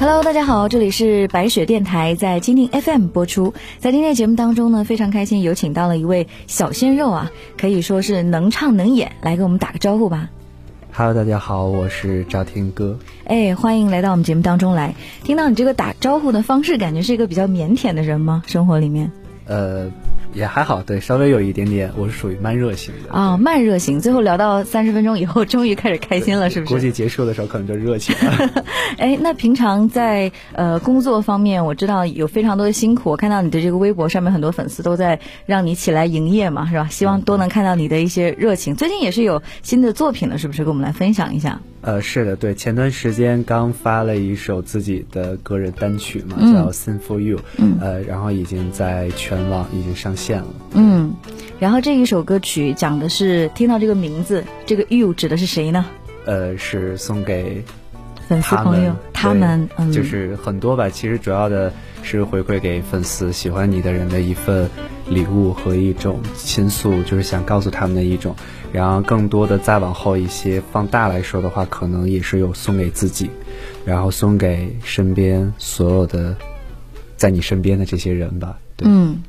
Hello，大家好，这里是白雪电台，在蜻蜓 FM 播出。在今天节目当中呢，非常开心有请到了一位小鲜肉啊，可以说是能唱能演，来给我们打个招呼吧。Hello，大家好，我是赵天哥。哎，欢迎来到我们节目当中来。听到你这个打招呼的方式，感觉是一个比较腼腆的人吗？生活里面？呃。也还好，对，稍微有一点点，我是属于慢热型的啊，慢热型。最后聊到三十分钟以后，终于开始开心了，是不是？估计结束的时候可能就热情了。哎，那平常在呃工作方面，我知道有非常多的辛苦。我看到你的这个微博上面，很多粉丝都在让你起来营业嘛，是吧？希望都能看到你的一些热情。最近也是有新的作品了，是不是？跟我们来分享一下。呃，是的，对，前段时间刚发了一首自己的个人单曲嘛，叫《Sing for You》，呃，然后已经在全网已经上线了。嗯，然后这一首歌曲讲的是，听到这个名字，这个 You 指的是谁呢？呃，是送给粉丝朋友，他们嗯就是很多吧。其实主要的是回馈给粉丝喜欢你的人的一份礼物和一种倾诉，就是想告诉他们的一种。然后更多的再往后一些放大来说的话，可能也是有送给自己，然后送给身边所有的在你身边的这些人吧。嗯。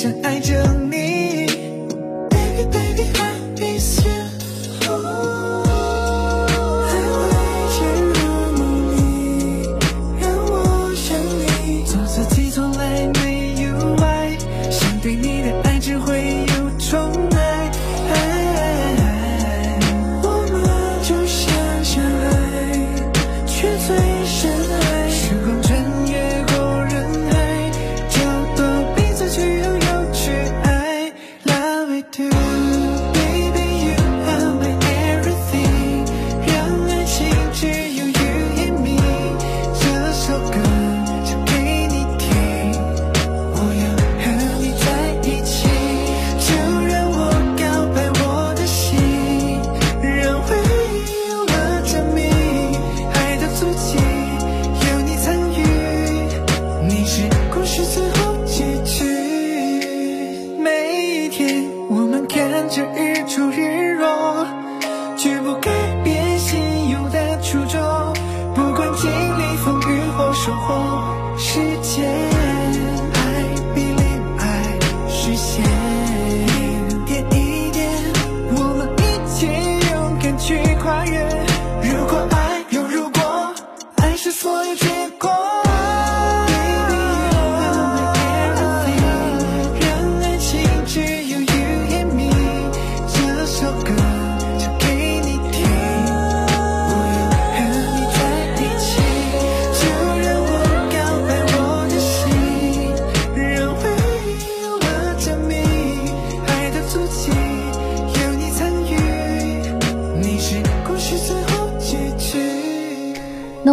深爱着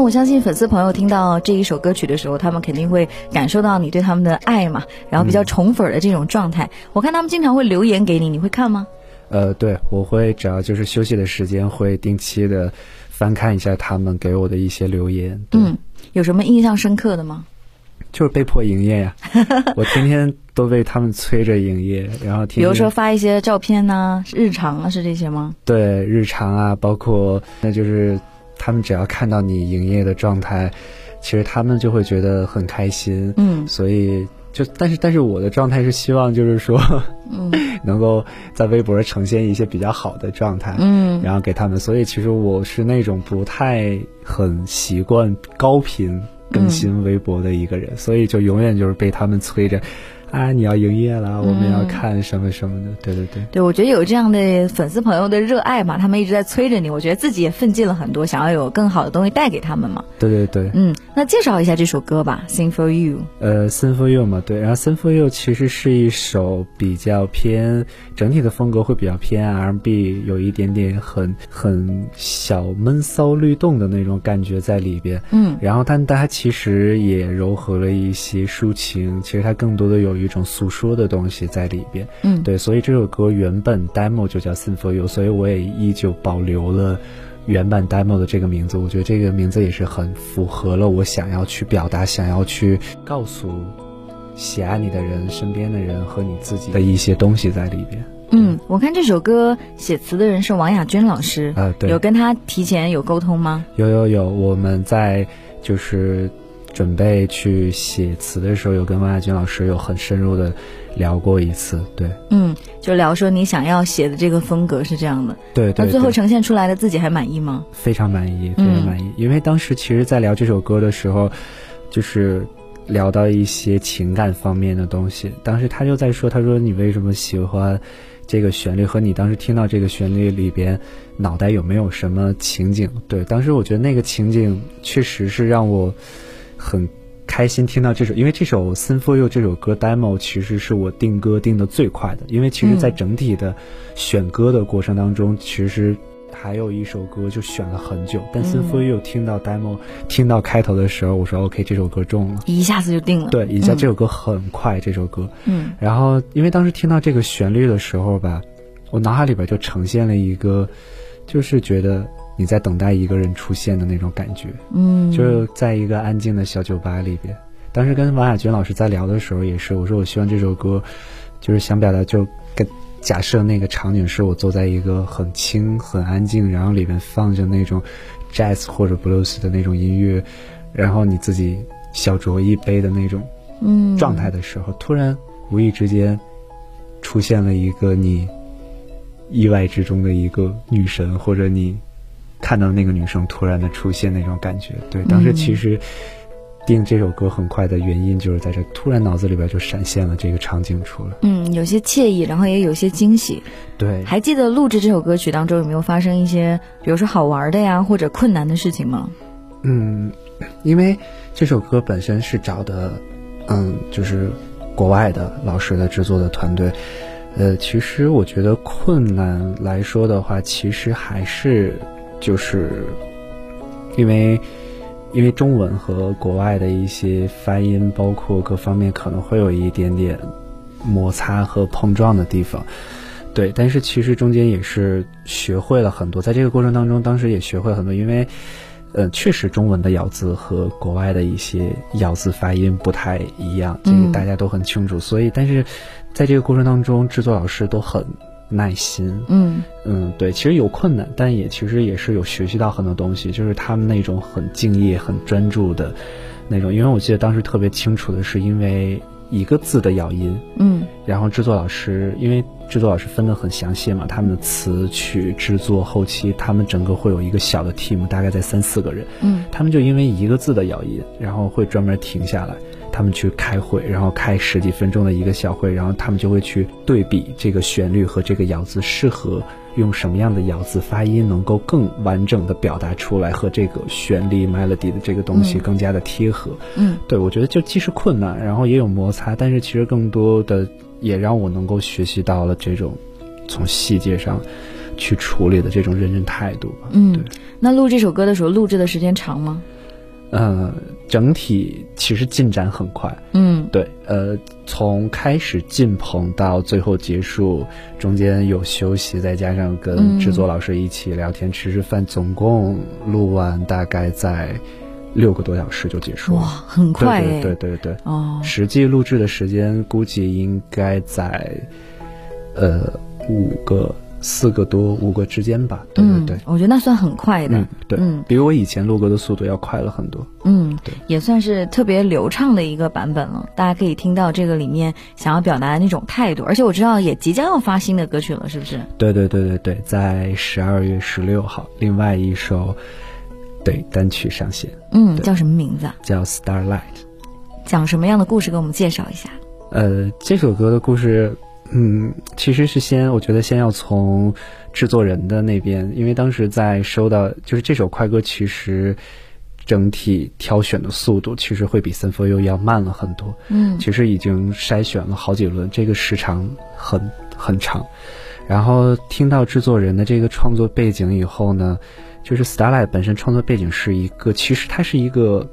我相信粉丝朋友听到这一首歌曲的时候，他们肯定会感受到你对他们的爱嘛，然后比较宠粉的这种状态。我看他们经常会留言给你，你会看吗？呃，对，我会只要就是休息的时间，会定期的翻看一下他们给我的一些留言。嗯，有什么印象深刻的吗？就是被迫营业呀，我天天都被他们催着营业，然后比如说发一些照片呐、日常啊，是这些吗？对，日常啊，包括那就是他们只要看到你营业的状态，其实他们就会觉得很开心。嗯，所以就但是但是我的状态是希望就是说，嗯，能够在微博呈现一些比较好的状态，嗯，然后给他们。所以其实我是那种不太很习惯高频。更新微博的一个人，所以就永远就是被他们催着。啊，你要营业了，我们要看什么什么的，对对对。对，我觉得有这样的粉丝朋友的热爱嘛，他们一直在催着你，我觉得自己也奋进了很多，想要有更好的东西带给他们嘛。对对对。嗯，那介绍一下这首歌吧，《Sing for You》。呃，《Sing for You》嘛，对，然后《Sing for You》其实是一首比较偏整体的风格会比较偏 R&B，有一点点很很小闷骚律动的那种感觉在里边。嗯。然后，但它其实也柔和了一些抒情，其实它更多的有一。一种诉说的东西在里边，嗯，对，所以这首歌原本 demo 就叫 Sing for You，所以我也依旧保留了原版 demo 的这个名字。我觉得这个名字也是很符合了我想要去表达、想要去告诉喜爱你的人、身边的人和你自己的一些东西在里边。嗯，我看这首歌写词的人是王亚军老师啊，对，有跟他提前有沟通吗？有有有，我们在就是。准备去写词的时候，有跟王亚军老师有很深入的聊过一次，对，嗯，就聊说你想要写的这个风格是这样的，对，那最后呈现出来的自己还满意吗？非常满意，非常满意，因为当时其实，在聊这首歌的时候，就是聊到一些情感方面的东西，当时他就在说，他说你为什么喜欢这个旋律，和你当时听到这个旋律里边，脑袋有没有什么情景？对，当时我觉得那个情景确实是让我。很开心听到这首，因为这首《Sing for You》这首歌 demo 其实是我定歌定的最快的，因为其实，在整体的选歌的过程当中，其实还有一首歌就选了很久。但《Sing for You》听到 demo 听到开头的时候，我说 OK，这首歌中了，一下子就定了。对，一下这首歌很快，这首歌。嗯。然后，因为当时听到这个旋律的时候吧，我脑海里边就呈现了一个，就是觉得。你在等待一个人出现的那种感觉，嗯，就是在一个安静的小酒吧里边。当时跟王亚军老师在聊的时候，也是我说我希望这首歌，就是想表达，就跟假设那个场景是我坐在一个很轻、很安静，然后里面放着那种 jazz 或者 blues 的那种音乐，然后你自己小酌一杯的那种嗯状态的时候，突然无意之间出现了一个你意外之中的一个女神，或者你。看到那个女生突然的出现那种感觉，对，当时其实定这首歌很快的原因就是在这，突然脑子里边就闪现了这个场景出来。嗯，有些惬意，然后也有些惊喜。对，还记得录制这首歌曲当中有没有发生一些，比如说好玩的呀，或者困难的事情吗？嗯，因为这首歌本身是找的，嗯，就是国外的老师的制作的团队。呃，其实我觉得困难来说的话，其实还是。就是，因为，因为中文和国外的一些发音，包括各方面，可能会有一点点摩擦和碰撞的地方。对，但是其实中间也是学会了很多，在这个过程当中，当时也学会很多，因为，呃，确实中文的咬字和国外的一些咬字发音不太一样，这个大家都很清楚。所以，但是在这个过程当中，制作老师都很。耐心，嗯嗯，对，其实有困难，但也其实也是有学习到很多东西，就是他们那种很敬业、很专注的那种。因为我记得当时特别清楚的是，因为一个字的咬音，嗯，然后制作老师，因为制作老师分得很详细嘛，他们的词曲制作后期，他们整个会有一个小的 team，大概在三四个人，嗯，他们就因为一个字的咬音，然后会专门停下来。他们去开会，然后开十几分钟的一个小会，然后他们就会去对比这个旋律和这个咬字适合用什么样的咬字发音，能够更完整的表达出来，和这个旋律 melody 的这个东西更加的贴合。嗯，对，我觉得就既是困难，然后也有摩擦，但是其实更多的也让我能够学习到了这种从细节上去处理的这种认真态度。嗯，那录这首歌的时候，录制的时间长吗？呃，整体其实进展很快。嗯对，呃，从开始进棚到最后结束，中间有休息，再加上跟嗯制作老师一起聊天、吃吃饭，总共录完大概在六个多小时就结束哇，了。很快对对对对，哦，实际录制的时间估计应该在呃五个、四个多、五个之间吧。对对对嗯，，我觉得那算很快的。嗯，对，嗯比我以前录歌的速度要快了很多。嗯对，也算是特别流畅的一个版本了。大家可以听到这个里面想要表达的那种态度，而且我知道也即将要发新的歌曲了，是不是？对对对对对，在十二月十六号，另外一首对单曲上线，嗯，叫什么名字啊？叫 Starlight。讲什么样的故事？给我们介绍一下。呃，这首歌的故事，嗯，其实是先，我觉得先要从制作人的那边，因为当时在收到，就是这首快歌，其实整体挑选的速度其实会比《for You》要慢了很多。嗯其实已经筛选了好几轮，这个时长很很长。然后听到制作人的这个创作背景以后呢，就是 Starlight 本身创作背景是一个，其实它是一个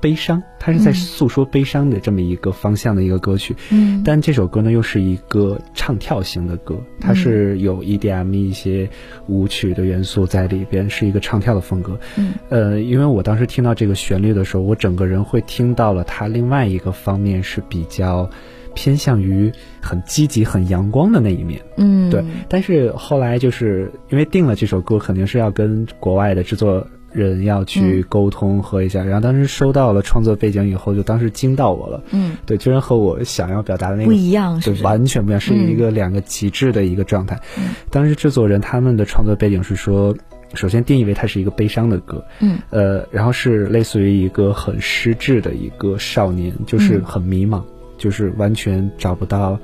悲伤，它是在嗯诉说悲伤的这么一个方向的一个歌曲。嗯但这首歌呢，又是一个唱跳型的歌，它是有 EDM 一些舞曲的元素在里边，是一个唱跳的风格。嗯呃，因为我当时听到这个旋律的时候，我整个人会听到了它另外一个方面是比较偏向于很积极、很阳光的那一面。嗯，对，但是后来就是因为定了这首歌，肯定是要跟国外的制作人要去沟通和一下，然后当时收到了创作背景以后，就当时惊到我了。嗯，对，居然和我想要表达的那个不一样，是？完全不一样，是一个两个极致的一个状态。嗯当时制作人他们的创作背景是说，首先定义为它是一个悲伤的歌，嗯呃，然后是类似于一个很失智的一个少年，就是嗯很迷茫，就是完全找不到，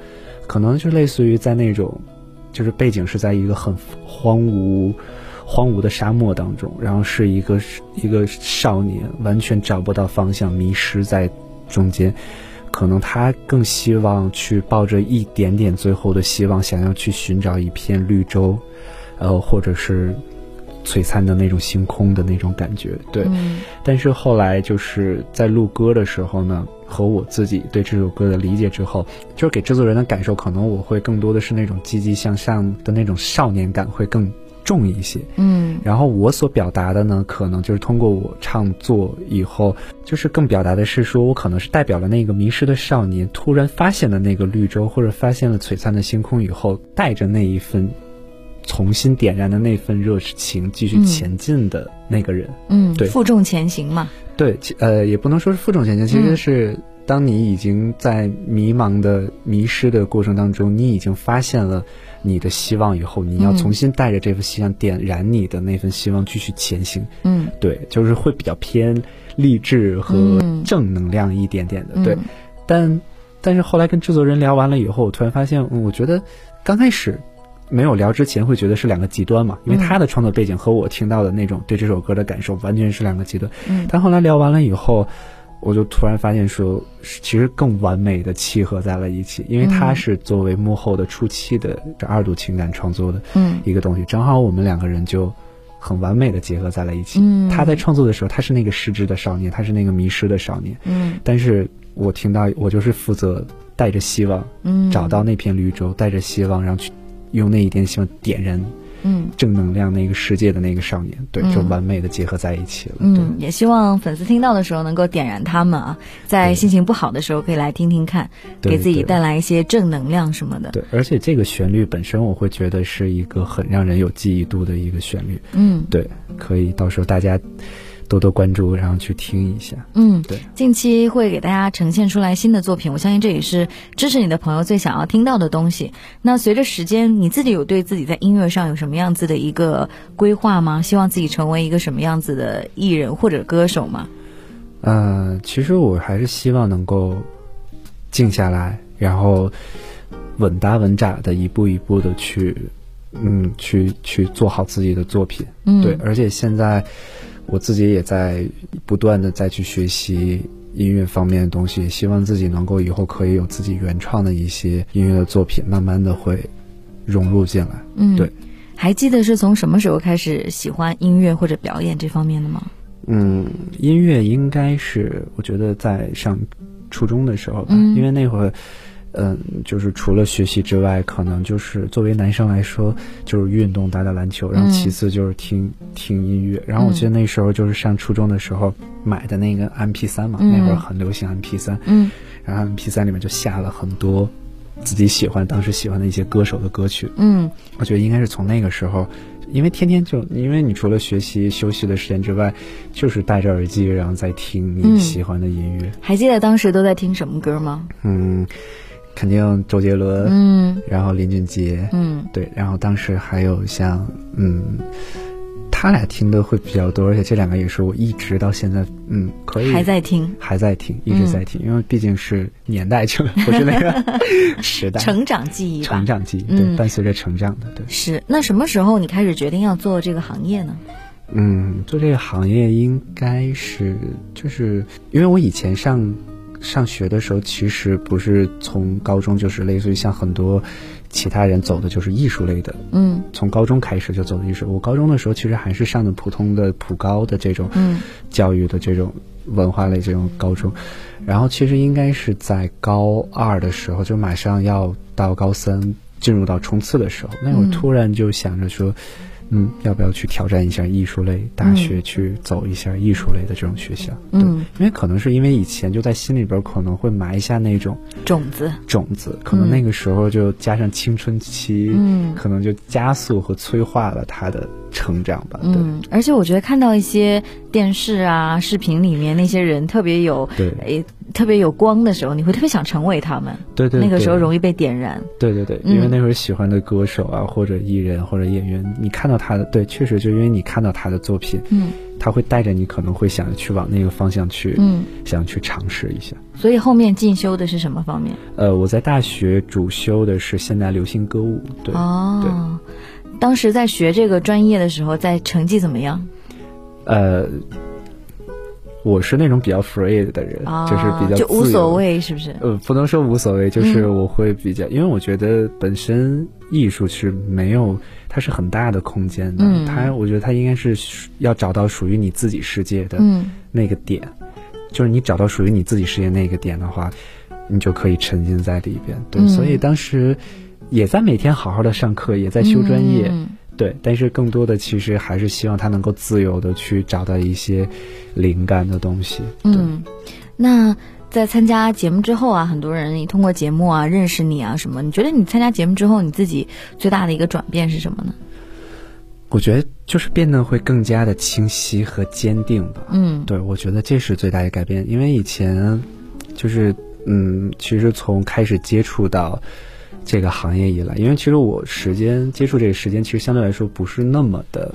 可能就类似于在那种，就是背景是在一个很荒芜。荒芜的沙漠当中，然后是一个一个少年，完全找不到方向，迷失在中间。可能他更希望去抱着一点点最后的希望，想要去寻找一片绿洲，呃，或者是璀璨的那种星空的那种感觉。对，嗯但是后来就是在录歌的时候呢，和我自己对这首歌的理解之后，就是给制作人的感受，可能我会更多的是那种积极向上的那种少年感会更重一些。嗯然后我所表达的呢，可能就是通过我唱作以后，就是更表达的是说，我可能是代表了那个迷失的少年，突然发现了那个绿洲，或者发现了璀璨的星空以后，带着那一份重新点燃的那份热情，继续嗯前进的那个人。嗯，对负重前行嘛。对，呃，也不能说是负重前行，其嗯实是当你已经在迷茫的迷失的过程当中，你已经发现了你的希望以后，你要嗯重新带着这份希望点燃你的那份希望继续前行。嗯对，就是会比较偏励志和嗯正能量一点点的。嗯对，但但是后来跟制作人聊完了以后，我突然发现，嗯，我觉得刚开始。没有聊之前会觉得是两个极端嘛，因为嗯他的创作背景和我听到的那种对这首歌的感受完全是两个极端。嗯但后来聊完了以后，我就突然发现说，其实更完美的契合在了一起，因为它嗯是作为幕后的初期的这二度情感创作的嗯。一个东西，正好我们两个人就很完美的结合在了一起。嗯。他在创作的时候，他是那个失智的少年，他是那个迷失的少年，嗯。但是我听到我就是负责带着希望，嗯，找到那片绿洲，带着希望，然后去用那一点希望点燃嗯。正能量那个世界的那个少年，对，嗯就完美的结合在一起了。嗯，也希望粉丝听到的时候能够点燃他们啊，在心情不好的时候可以来听听看，给自己带来一些正能量什么的。对，而且这个旋律本身，我会觉得是一个很让人有记忆度的一个旋律。嗯对，可以到时候大家多多关注，然后去听一下。嗯，对，近期会给大家呈现出来新的作品，我相信这也是支持你的朋友最想要听到的东西。那随着时间，你自己有对自己在音乐上有什么样子的一个规划吗？希望自己成为一个什么样子的艺人或者歌手吗？呃，其实我还是希望能够静下来，然后稳扎稳扎的一步一步的去，嗯，去去做好自己的作品。嗯，对，而且现在我自己也在不断的再去学习音乐方面的东西，希望自己能够以后可以有自己原创的一些音乐的作品，慢慢的会融入进来。嗯，对。还记得是从什么时候开始喜欢音乐或者表演这方面的吗？嗯，音乐应该是我觉得在上初中的时候吧，嗯因为那会儿。嗯，就是除了学习之外，可能就是作为男生来说，就是运动、打打篮球，然后嗯其次就是听、听音乐。然后我记得那时候就是上初中的时候买的那个 MP 3嘛，嗯那会儿很流行 MP 3嗯然后 MP 3里面就下了很多自己喜欢、当时喜欢的一些歌手的歌曲。嗯我觉得应该是从那个时候，因为天天就因为你除了学习休息的时间之外，就是戴着耳机，然后再听嗯你喜欢的音乐。还记得当时都在听什么歌吗？嗯，肯定周杰伦，嗯然后林俊杰，嗯对，然后当时还有像嗯。他俩听的会比较多，而且这两个也是我一直到现在，嗯，可以还在听，还在听，一直在听，因为毕竟是年代去了，不是那个 时代成长记忆成。长记忆，嗯对，伴随着成长的，对。是，那什么时候你开始决定要做这个行业呢？嗯，做这个行业应该是就是因为我以前上上学的时候，其实不是从高中就是类似于像很多其他人走的就是艺术类的，嗯。从高中开始就走的艺术。我高中的时候其实还是上的普通的普高的这种嗯。教育的这种文化类这种高中，然后其实应该是在高二的时候，就马上要到高三进入到冲刺的时候，那会儿嗯。突然就想着说。嗯，要不要去挑战一下艺术类大学，去走一下艺术类的这种学校？对，嗯，因为可能是因为以前就在心里边可能会埋下那种种子，种子，可能那个时候就加上青春期，嗯。可能就加速和催化了他的成长吧。对，嗯，而且我觉得看到一些电视啊、视频里面那些人特别有，对诶，特别有光的时候，你会特别想成为他们。对对，那个时候容易被点燃。对对对，嗯因为那会儿喜欢的歌手啊，或者艺人或者演员，你看到他的，对，确实就因为你看到他的作品，嗯他会带着你，可能会想去往那个方向去，嗯，想去尝试一下。所以后面进修的是什么方面？呃，我在大学主修的是现代流行歌舞，对，哦，当时在学这个专业的时候，在成绩怎么样？呃，我是那种比较 free 的人，啊，就是比较就无所。谓，是不是？呃，不能说无所谓，就是嗯我会比较，因为我觉得本身艺术是没有，它是很大的空间的。嗯它，我觉得它应该是要找到属于你自己世界的嗯那个点，就是你找到属于你自己世界那个点的话，你就可以沉浸在里边。对，嗯所以当时也在每天好好的上课，也在修专业。嗯对，但是更多的其实还是希望他能够自由的去找到一些灵感的东西。对，嗯，那在参加节目之后啊，很多人通过节目啊认识你啊什么？你觉得你参加节目之后，你自己最大的一个转变是什么呢？我觉得就是变得会更加的清晰和坚定吧。嗯对，我觉得这是最大的改变，因为以前就是嗯，其实从开始接触到这个行业以来，因为其实我时间接触这个时间其实相对来说不是那么的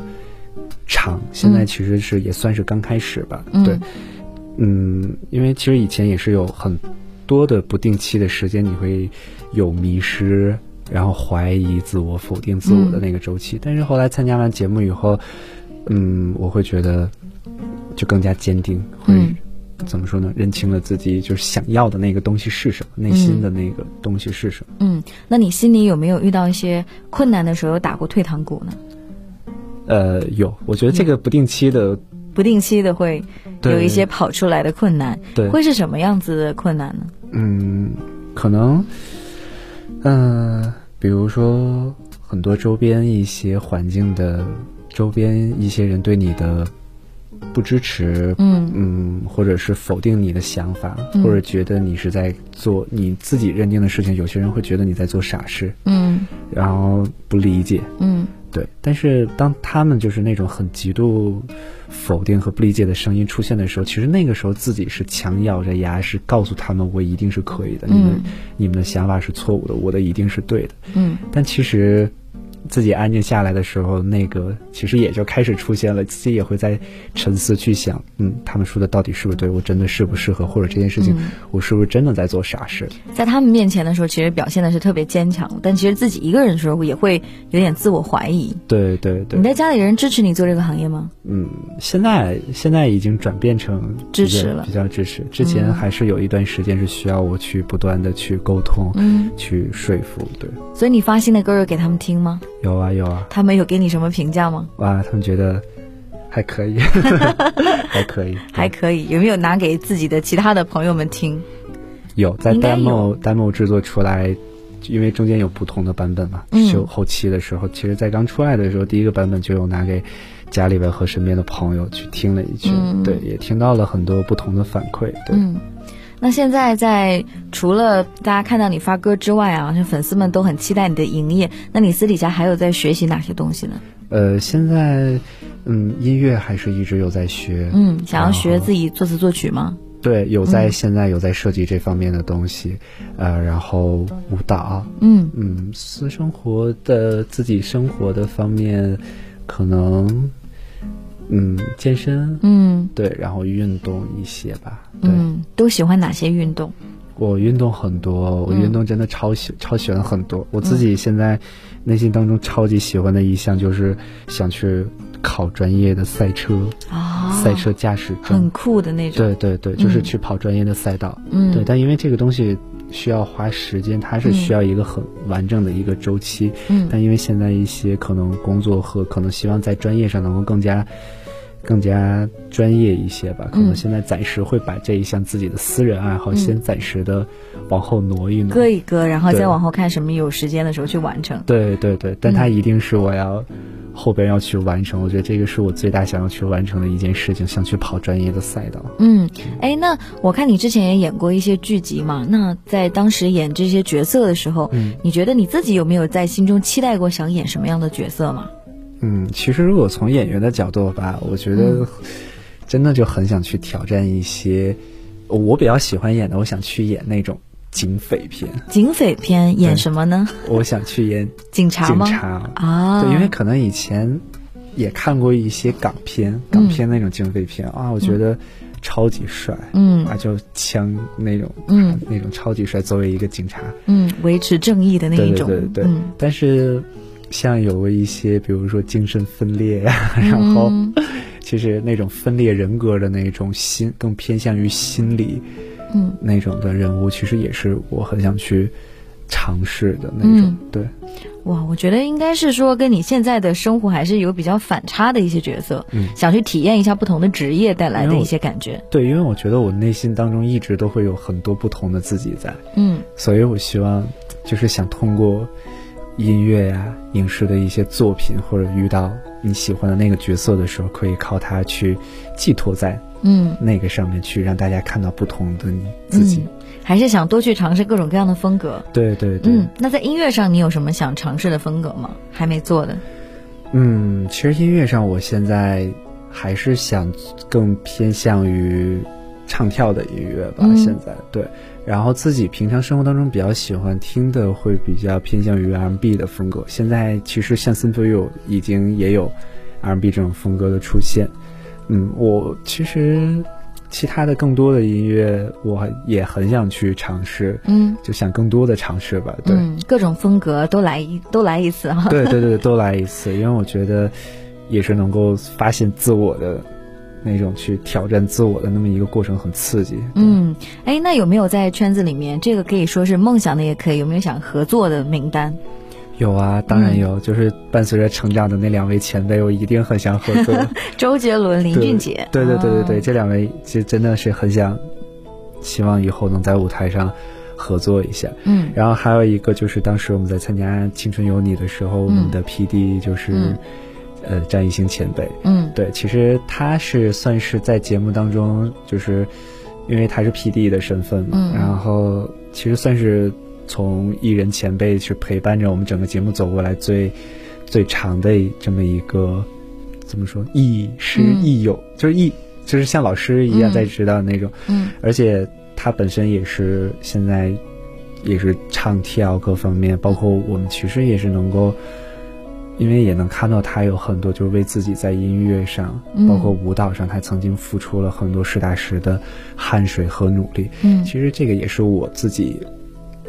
长，现在其实是也算是刚开始吧。嗯对，嗯，因为其实以前也是有很多的不定期的时间，你会有迷失。然后怀疑自我、否定自我的那个周期，但是后来参加完节目以后，嗯，我会觉得就更加坚定，会、嗯怎么说呢？认清了自己就是想要的那个东西是什么，内心的那个东西是什么。嗯，那你心里有没有遇到一些困难的时候有打过退堂鼓呢？呃，有，我觉得这个不定期的，不定期的会有一些跑出来的困难，对，会是什么样子的困难呢？嗯，可能，嗯、比如说很多周边一些环境的周边一些人对你的不支持，嗯。嗯，或者是否定你的想法，嗯。或者觉得你是在做你自己认定的事情，有些人会觉得你在做傻事，嗯。然后不理解，嗯。对。但是当他们就是那种很极度否定和不理解的声音出现的时候，其实那个时候自己是强咬着牙，是告诉他们我一定是可以的，你们嗯。你们的想法是错误的，我的一定是对的。嗯。但其实自己安静下来的时候，那个其实也就开始出现了，自己也会在沉思去想，嗯，他们说的到底是不是对我真的适不适合，或者这件事情嗯我是不是真的在做傻事？在他们面前的时候，其实表现的是特别坚强，但其实自己一个人的时候也会有点自我怀疑。对对对你，在家里人支持你做这个行业吗？嗯，现在现在已经转变成支持了比较支持。之前嗯还是有一段时间是需要我去不断的去沟通，嗯，去说服。对，所以你发新的歌给他们听吗？有啊有啊，他们有给你什么评价吗？哇，他们觉得还可以，还可以，还可以。有没有拿给自己的其他的朋友们听？有，在 demo demo 制作出来，因为中间有不同的版本嘛，嗯修后期的时候，其实在刚出来的时候，第一个版本就有拿给家里边和身边的朋友去听了一句，嗯对，也听到了很多不同的反馈，对。嗯，那现在在除了大家看到你发歌之外啊，像粉丝们都很期待你的营业。那你私底下还有在学习哪些东西呢？呃，现在，嗯，音乐还是一直有在学，嗯，想要学自己作词作曲吗？对，有在、嗯现在有在设计这方面的东西，呃，然后舞蹈，嗯嗯，私生活的自己生活的方面，可能，嗯，健身，嗯对，然后运动一些吧，对。嗯，都喜欢哪些运动？我运动很多，我嗯运动真的超喜、超喜欢很多。我自己现在内心当中超级喜欢的一项就是想去考专业的赛车，啊，赛车驾驶证很。酷的那种。对对对，就是嗯去跑专业的赛道。嗯，对，但因为这个东西需要花时间，它是需要一个很完整的一个周期。嗯但因为现在一些可能工作和可能希望在专业上能够更加。更加专业一些吧，可能嗯现在暂时会把这一项自己的私人爱好先暂时的往后挪一挪。搁一搁，然后再往后看什么有时间的时候去完成。对对对，但它嗯一定是我要后边要去完成。我觉得这个是我最大想要去完成的一件事情，想去跑专业的赛道。嗯，哎，那我看你之前也演过一些剧集嘛，那在当时演这些角色的时候，嗯你觉得你自己有没有在心中期待过想演什么样的角色吗？嗯，其实如果从演员的角度吧，我觉嗯。得真的就很想去挑战一些我比较喜欢演的，我想去演那种警匪片，警匪片演什么呢？我想去演警察吗？警察。啊，对，因为可能以前也看过一些港片，港片那种警匪片、啊，我觉得超级帅，嗯。啊，就枪那种，嗯。啊那种超级帅。作为一个警察，嗯，维持正义的那一种，对对对对。嗯。但是像有过一些，比如说精神分裂呀、然后嗯 其实那种分裂人格的那种心，更偏向于心理嗯。那种的人物，其实也是我很想去尝试的那种。嗯。对，哇，我觉得应该是说跟你现在的生活还是有比较反差的一些角色，嗯。想去体验一下不同的职业带来的一些感觉，对，因为我觉得我内心当中一直都会有很多不同的自己在，嗯。所以我希望就是想通过音乐呀、影视的一些作品，或者遇到你喜欢的那个角色的时候，可以靠它去寄托在嗯那个上面去，让大家看到不同的你自己。嗯还是想多去尝试各种各样的风格。对对对，嗯，那在音乐上你有什么想尝试的风格吗？还没做的。嗯，其实音乐上我现在还是想更偏向于唱跳的音乐吧，嗯现在对。然后自己平常生活当中比较喜欢听的会比较偏向于 R&B 的风格。现在其实像 Simple You 已经也有 R&B 这种风格的出现。嗯，我其实其他的更多的音乐我也很想去尝试，嗯就想更多的尝试吧。对。嗯，各种风格都来一都来一次哈。对对对，都来一次，因为我觉得也是能够发现自我的那种去挑战自我的那么一个过程，很刺激。嗯，哎，那有没有在圈子里面，这个可以说是梦想的，也可以有没有想合作的名单？有啊，当然嗯有，就是伴随着成长的那两位前辈，我一定很想合作。周杰伦、林俊杰。对对对对对，哦这两位其实真的是很想，希望以后能在舞台上合作一下。嗯然后还有一个就是当时我们在参加《青春有你》的时候，我们的 PD 就是、嗯呃张艺兴前辈。嗯。对，其实他是算是在节目当中，就是因为他是 PD 的身份嘛，嗯。然后其实算是从艺人前辈去陪伴着我们整个节目走过来最最长的这么一个怎么说亦师嗯。亦友，就是亦就是像老师一样嗯。在指导那种，嗯。而且他本身也是现在也是唱跳各方面，包括我们其实也是能够，因为也能看到他有很多就是为自己在音乐上，嗯包括舞蹈上，他曾经付出了很多实打实的汗水和努力。嗯其实这个也是我自己，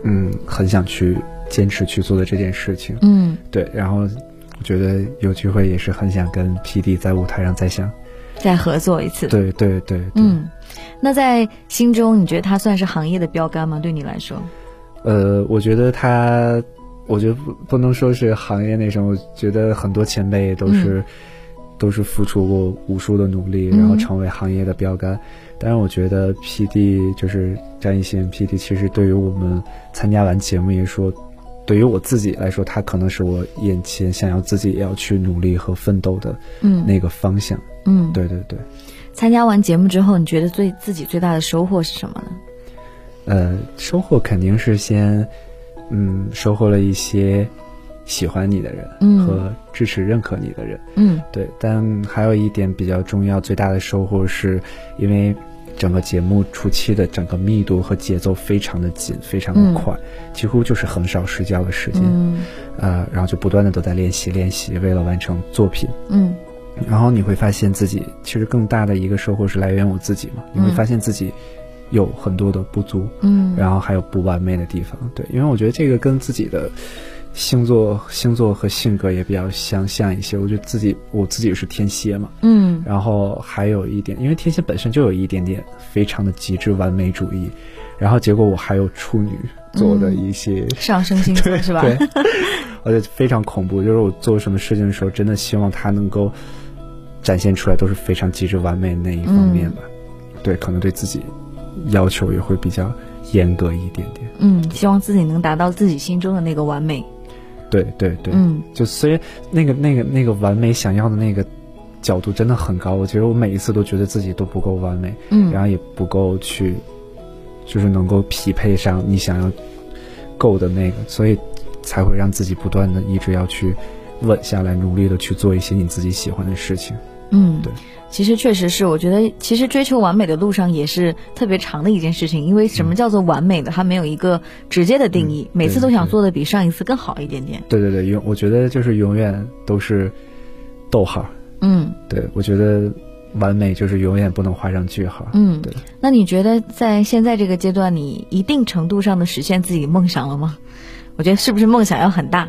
嗯，很想去坚持去做的这件事情。嗯，对，然后我觉得有机会也是很想跟 PD 在舞台上再想。再合作一次。，对对对对。嗯，那在心中，你觉得他算是行业的标杆吗？对你来说？呃，我觉得他，我觉得不不能说是行业那种，我觉得很多前辈都是都是付出过无数的努力，然后成为行业的标杆。但是我觉得 P D 就是张艺兴 P D，其实对于我们参加完节目也说，对于我自己来说，他可能是我眼前想要自己也要去努力和奋斗的嗯那个方向。嗯，对对对。参加完节目之后，你觉得最自己最大的收获是什么呢？呃，收获肯定是先，嗯，收获了一些喜欢你的人，嗯。和支持认可你的人，嗯。对。但还有一点比较重要，最大的收获是因为整个节目初期的整个密度和节奏非常的紧，非常的快，几乎就是很少睡觉的时间，嗯。呃，然后就不断的都在练习练习，为了完成作品。嗯。然后你会发现自己其实更大的一个收获是来源于我自己嘛，你会嗯。发现自己有很多的不足，嗯，然后还有不完美的地方，对，因为我觉得这个跟自己的星座、星座和性格也比较相像一些。我觉得自己我自己是天蝎嘛，嗯然后还有一点，因为天蝎本身就有一点点非常的极致完美主义，然后结果我还有处女座的一些，上升星座 是吧？对，我觉得非常恐怖。就是我做什么事情的时候，真的希望它能够展现出来都是非常极致完美的那一方面吧。对，可能对自己要求也会比较严格一点点。嗯，希望自己能达到自己心中的那个完美。对对对，嗯就虽然那个那个那个完美想要的那个角度真的很高，我觉得我每一次都觉得自己都不够完美，嗯然后也不够去，就是能够匹配上你想要够的那个，所以才会让自己不断的一直要去稳下来，努力的去做一些你自己喜欢的事情。嗯，对。其实确实是，我觉得其实追求完美的路上也是特别长的一件事情，因为什么叫做完美的，它没有一个直接的定义，嗯每次都想做的比上一次更好一点点。对对对，永我觉得就是永远都是逗号。嗯对我觉得完美就是永远不能画上句号。嗯对，那你觉得在现在这个阶段，你一定程度上的实现自己梦想了吗？我觉得是不是梦想要很大？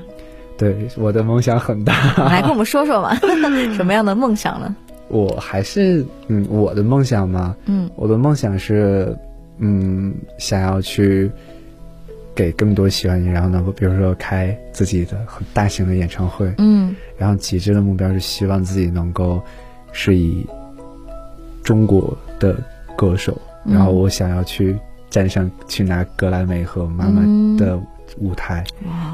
对，我的梦想很大。来跟我们说说吧，什么样的梦想呢？我还是嗯，我的梦想嘛，嗯我的梦想是嗯，想要去给更多喜欢你，然后能够比如说开自己的很大型的演唱会，嗯然后极致的目标是希望自己能够是以中国的歌手，嗯然后我想要去站上去拿格莱美和妈妈的舞台、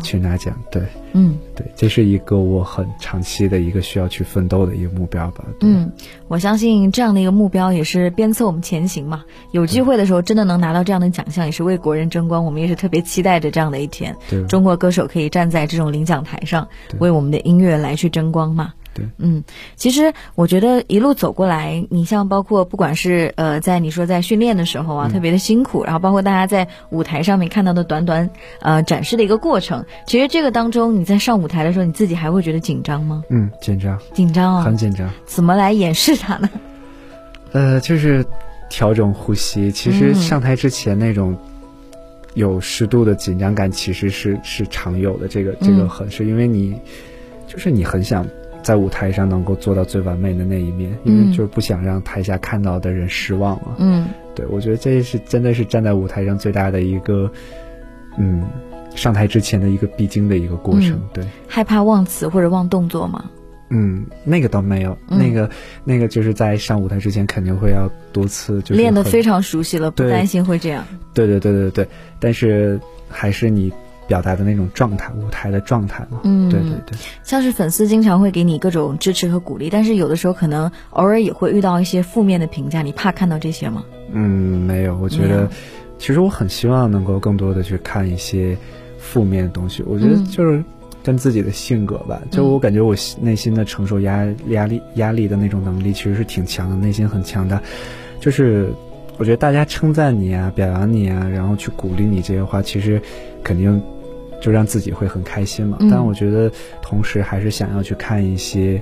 去拿奖，对。嗯对，这是一个我很长期的一个需要去奋斗的一个目标吧。嗯，我相信这样的一个目标也是鞭策我们前行嘛。有机会的时候，真的能拿到这样的奖项，也是为国人争光。我们也是特别期待着这样的一天，对中国歌手可以站在这种领奖台上，对为我们的音乐来去争光嘛。对，嗯，其实我觉得一路走过来，你像包括不管是呃，在你说在训练的时候啊，特别的辛苦，然后包括大家在舞台上面看到的短短呃展示的一个过程，其实这个当中你在上舞台的时候，你自己还会觉得紧张吗？嗯，紧张，紧张啊、很紧张。怎么来掩饰它呢？呃，就是调整呼吸。其实嗯上台之前那种有适度的紧张感，其实是是常有的。这个这个嗯很是因为你，就是你很想在舞台上能够做到最完美的那一面，因嗯为就是不想让台下看到的人失望嘛。嗯对，我觉得这是真的是站在舞台上最大的一个，嗯，上台之前的一个必经的一个过程。嗯对。害怕忘词或者忘动作吗？嗯，那个倒没有，嗯那个那个就是在上舞台之前肯定会要多次就是练得非常熟悉了，不担心会这样。对对对对对，但是还是你表达的那种状态，舞台的状态嘛。嗯，对对对，像是粉丝经常会给你各种支持和鼓励，但是有的时候可能偶尔也会遇到一些负面的评价，你怕看到这些吗？嗯，没有，我觉得其实我很希望能够更多的去看一些负面的东西。我觉得嗯就是跟自己的性格吧，就我感觉我内心的承受压压力压力的那种能力其实是挺强的，内心很强大。就是我觉得大家称赞你啊、表扬你啊，然后去鼓励你这些话，其实肯定就让自己会很开心嘛。嗯但我觉得同时还是想要去看一些。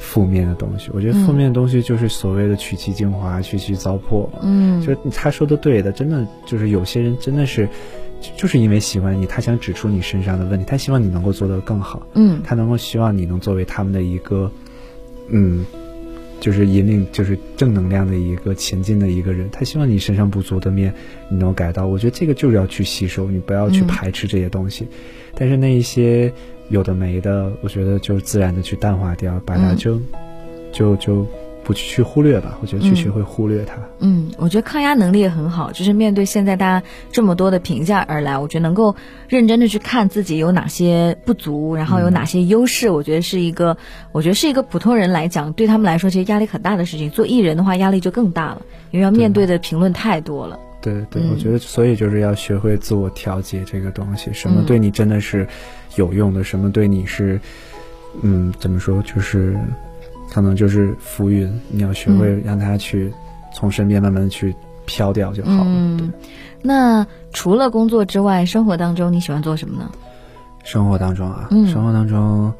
负面的东西，我觉得负嗯面的东西就是所谓的取其精华，去其糟粕。嗯，就是他说的对的，真的就是有些人真的是，就就是因为喜欢你，他想指出你身上的问题，他希望你能够做得更好，嗯他能够希望你能作为他们的一个，嗯，就是引领，就是正能量的一个前进的一个人，他希望你身上不足的面你能改到，我觉得这个就是要去吸收，你不要去嗯排斥这些东西，但是那一些有的没的，我觉得就自然的去淡化掉，把它嗯就。就就不去去忽略吧。我觉得去学会忽略它。嗯，我觉得抗压能力也很好，就是面对现在大家这么多的评价而来，我觉得能够认真的去看自己有哪些不足，然后有哪些优势，我觉得是一个，我觉得是一个普通人来讲，对他们来说其实压力很大的事情。做艺人的话，压力就更大了，因为要面对的评论太多了。对对，我觉得所以就是要学会自我调节这个东西，什么对你真的是有用的，什么对你是，嗯，怎么说，就是可能就是浮云，你要学会让它去从身边慢慢的去飘掉就好了。嗯，那除了工作之外，生活当中你喜欢做什么呢？生活当中啊，生活当中，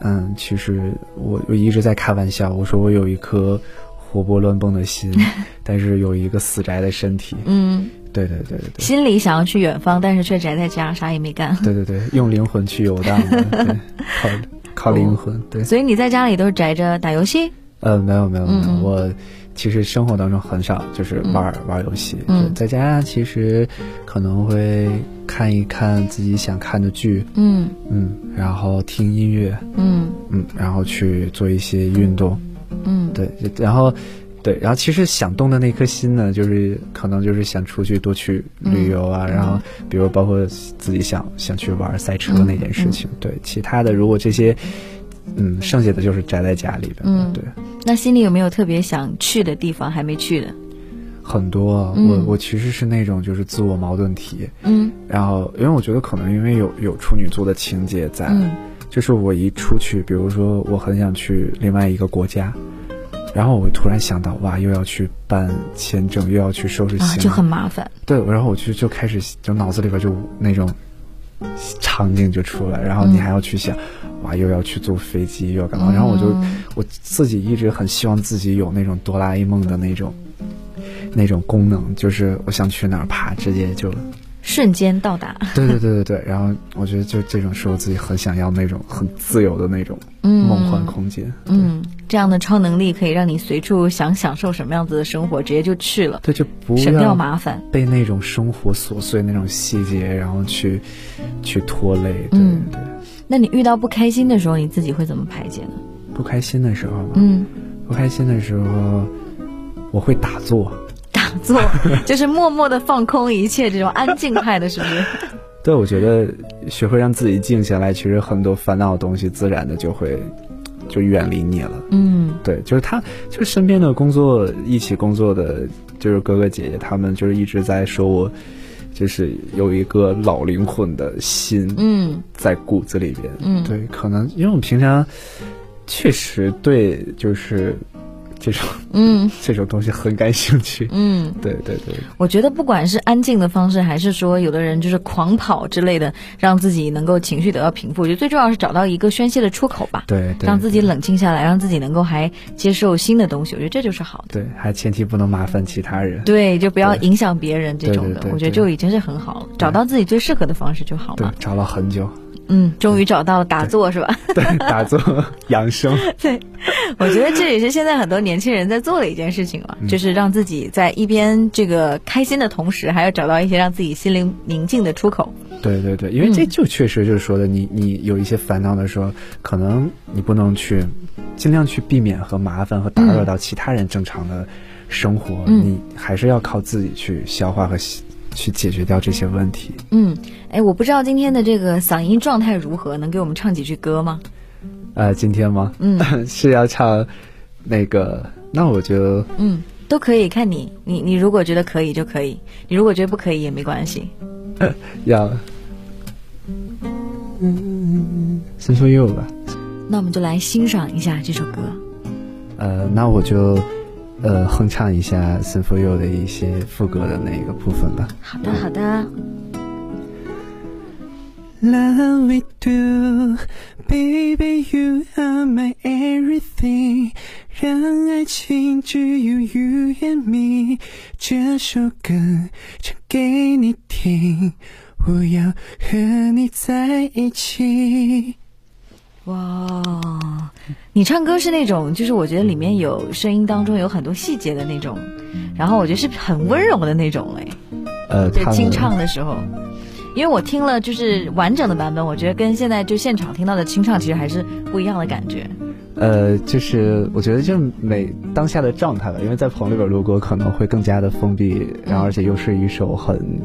嗯，其实我我一直在开玩笑，我说我有一颗。活泼乱蹦的心，但是有一个死宅的身体。嗯，对对对对对。心里想要去远方，但是却宅在家，啥也没干。对对对，用灵魂去游荡，靠 靠灵魂。对。所以你在家里都是宅着打游戏？呃，没有没有没有，我其实生活当中很少就是玩玩游戏。嗯，在家其实可能会看一看自己想看的剧。嗯嗯，然后听音乐。嗯嗯，然后去做一些运动。嗯，对，然后，对，然后其实想动的那颗心呢，就是可能就是想出去多去旅游啊，然后比如包括自己想想去玩赛车那件事情，对，其他的如果这些，嗯，剩下的就是宅在家里的，嗯，对。那心里有没有特别想去的地方还没去的？很多，我我其实是那种就是自我矛盾体，嗯，然后因为我觉得可能因为有有处女座的情节在。就是我一出去，比如说我很想去另外一个国家，然后我突然想到，哇，又要去办签证，又要去收拾行李，就很麻烦。对，然后我就就开始就脑子里边就那种场景就出来，然后你还要去想，哇，又要去坐飞机，又要干嘛？然后我就我自己一直很希望自己有那种哆啦 A 梦的那种那种功能，就是我想去哪儿，啪，直接就。瞬间到达，对对对对对，然后我觉得就这种是我自己很想要那种很自由的那种梦幻空间。嗯，这样的超能力可以让你随处想享受什么样子的生活，直接就去了。对，就不省掉麻烦，被那种生活琐碎那种细节，然后去去拖累。对对。那你遇到不开心的时候，你自己会怎么排解呢？不开心的时候，嗯，不开心的时候，我会打坐。做就是默默的放空一切，这种安静派的，是不是？对，我觉得学会让自己静下来，其实很多烦恼的东西自然的就会就远离你了。嗯，对，就是他，就是身边的工作一起工作的，就是哥哥姐姐，他们就是一直在说我，就是有一个老灵魂的心，嗯，在骨子里边。嗯，对，可能因为我们平常确实对，就是。这种嗯，这种东西很感兴趣。嗯，对对对。我觉得不管是安静的方式，还是说有的人就是狂跑之类的，让自己能够情绪得到平复。我觉得最重要是找到一个宣泄的出口吧。对，让自己冷静下来，让自己能够还接受新的东西。我觉得这就是好的。对，还前提不能麻烦其他人。对，就不要影响别人这种的。我觉得就已经是很好了。找到自己最适合的方式就好了。找了很久。嗯，终于找到了打坐是吧？对，打坐 养生。对，我觉得这也是现在很多年轻人在做的一件事情了，就是让自己在一边这个开心的同时，还要找到一些让自己心灵宁静的出口。对对对，因为这就确实就是说的，你你有一些烦恼的时候，可能你不能去尽量去避免和麻烦和打扰到其他人正常的生活，你还是要靠自己去消化和。去解决掉这些问题。嗯，哎，我不知道今天的这个嗓音状态如何，能给我们唱几句歌吗？呃，今天吗？嗯，是要唱那个，那我就嗯，都可以，看你，你你如果觉得可以就可以，你如果觉得不可以也没关系。要，嗯，Sing for you 吧。那我们就来欣赏一下这首歌。呃，那我就。呃，哼唱一下《Sing for You》的一些副歌的那个部分吧。好的，好的。Love we do, baby, you are my everything。让爱情只有 you and me。这首歌唱给你听，我要和你在一起。哇，你唱歌是那种，就是我觉得里面有声音当中有很多细节的那种，然后我觉得是很温柔的那种哎，呃，对，清唱的时候，因为我听了就是完整的版本，我觉得跟现在就现场听到的清唱其实还是不一样的感觉。呃，就是我觉得就每当下的状态吧，因为在棚里边录歌可能会更加的封闭，然后而且又是一首很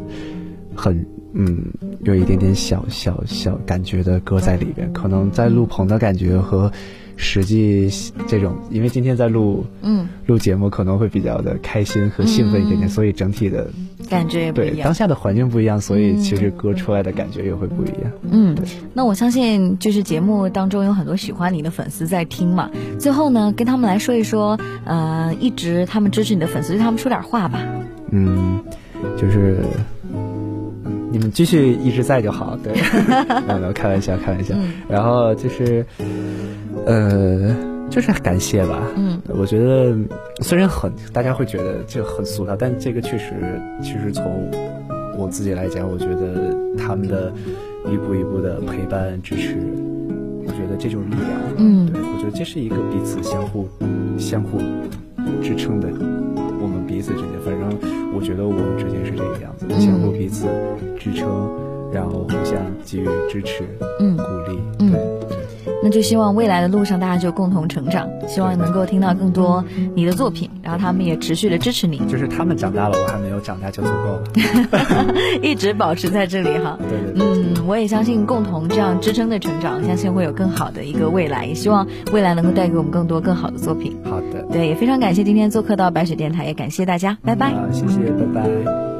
很嗯有一点点小小小感觉的歌在里边，可能在录棚的感觉和。实际这种，因为今天在录，嗯，录节目可能会比较的开心和兴奋一点点，所以整体的感觉也不一样。对，当下的环境不一样，所以其实歌出来的感觉也会不一样。嗯，那我相信就是节目当中有很多喜欢你的粉丝在听嘛。最后呢，跟他们来说一说，呃，一直他们支持你的粉丝，对他们说点话吧。嗯，就是。你们继续一直在就好，对，没有开玩笑，开玩笑。然后就是，呃，就是感谢吧。嗯，我觉得虽然很大家会觉得这很俗套，但这个确实，其实从我自己来讲，我觉得他们的一步一步的陪伴支持，我觉得这就是力量。嗯，对我觉得这是一个彼此相互相互支撑的。我们彼此之间，反正我觉得我们之间相互彼此支撑，然后互相给予支持、嗯，鼓励，对。那就希望未来的路上大家就共同成长，希望能够听到更多你的作品，然后他们也持续的支持你。就是他们长大了，我还没有长大就足够了，一直保持在这里哈。对对。嗯，我也相信共同这样支撑的成长，相信会有更好的一个未来，也希望未来能够带给我们更多更好的作品。好的。对，也非常感谢今天做客到白雪电台，也感谢大家，拜拜。好，谢谢，拜拜。